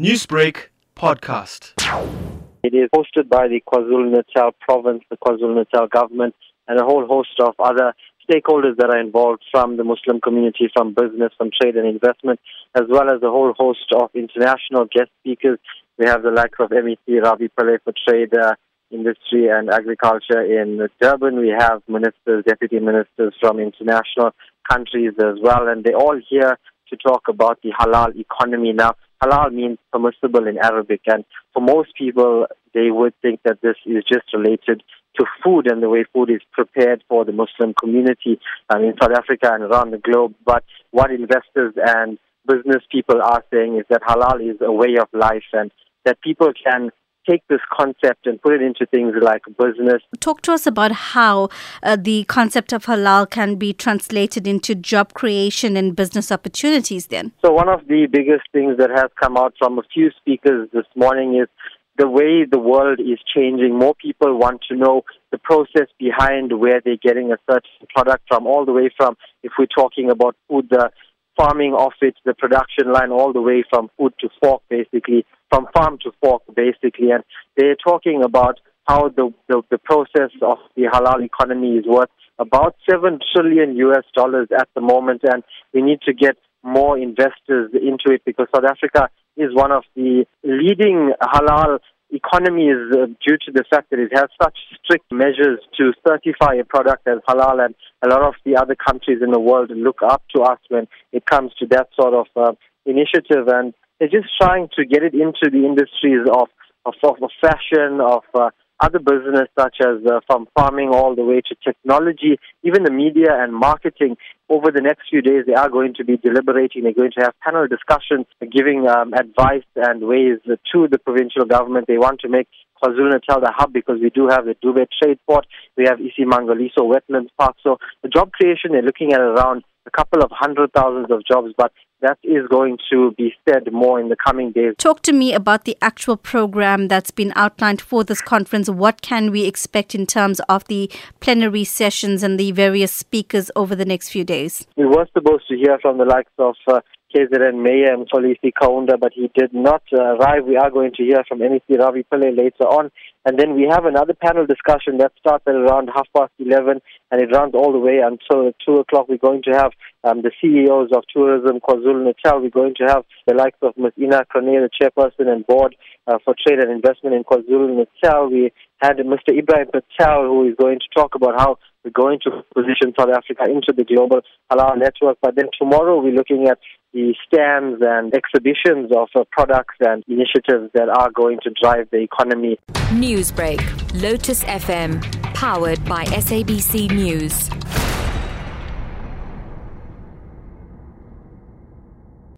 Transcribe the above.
Newsbreak podcast. It is hosted by the KwaZulu Natal province, the KwaZulu Natal government, and a whole host of other stakeholders that are involved from the Muslim community, from business, from trade and investment, as well as a whole host of international guest speakers. We have the likes of MEC Ravi Pillay for trade, uh, industry, and agriculture in Durban. We have ministers, deputy ministers from international countries as well, and they're all here to talk about the halal economy. Now, halal means permissible in Arabic, and for most people, they would think that this is just related to food and the way food is prepared for the Muslim community um, in South Africa and around the globe. But what investors and business people are saying is that halal is a way of life and that people can take this concept and put it into things like business. Talk to us about how uh, the concept of halal can be translated into job creation and business opportunities then. So, one of the biggest things that has come out from a few speakers this morning is the way the world is changing. More people want to know the process behind where they're getting a certain product from, all the way from, if we're talking about food, the farming of it, the production line, all the way from food to fork, basically, from farm to fork, basically. And they're talking about how the, the, the process of the halal economy is worth about 7 trillion US dollars at the moment. And we need to get more investors into it because South Africa is one of the leading halal economies uh, due to the fact that it has such strict measures to certify a product as halal and a lot of the other countries in the world look up to us when it comes to that sort of uh, initiative. And they're just trying to get it into the industries of of, of fashion, of uh, other business such as uh, from farming all the way to technology, even the media and marketing. Over the next few days, they are going to be deliberating. They're going to have panel discussions, giving um, advice and ways to the provincial government. They want to make KwaZulu Natal the hub because we do have the Dube Trade Port, we have Isimangaliso Wetlands Park. So the job creation, they're looking at around a couple of hundred thousands of jobs, but that is going to be said more in the coming days. Talk to me about the actual program that's been outlined for this conference. What can we expect in terms of the plenary sessions and the various speakers over the next few days? We were supposed to hear from the likes of uh, KZN Mayor Mxolisi Kaunda, but he did not uh, arrive. We are going to hear from MEC Ravi Pillay later on. And then we have another panel discussion that starts at around half past 11 and it runs all the way until 2 o'clock. We're going to have um, the CEOs of Tourism KwaZulu Natal. We're going to have the likes of Ms. Ina Cronje, the chairperson and board uh, for trade and investment in KwaZulu Natal. We had Mr. Ibrahim Patel, who is going to talk about how we're going to position South Africa into the global halal network. But then tomorrow we're looking at the stands and exhibitions of uh, products and initiatives that are going to drive the economy. Newsbreak, Lotus FM, powered by SABC News.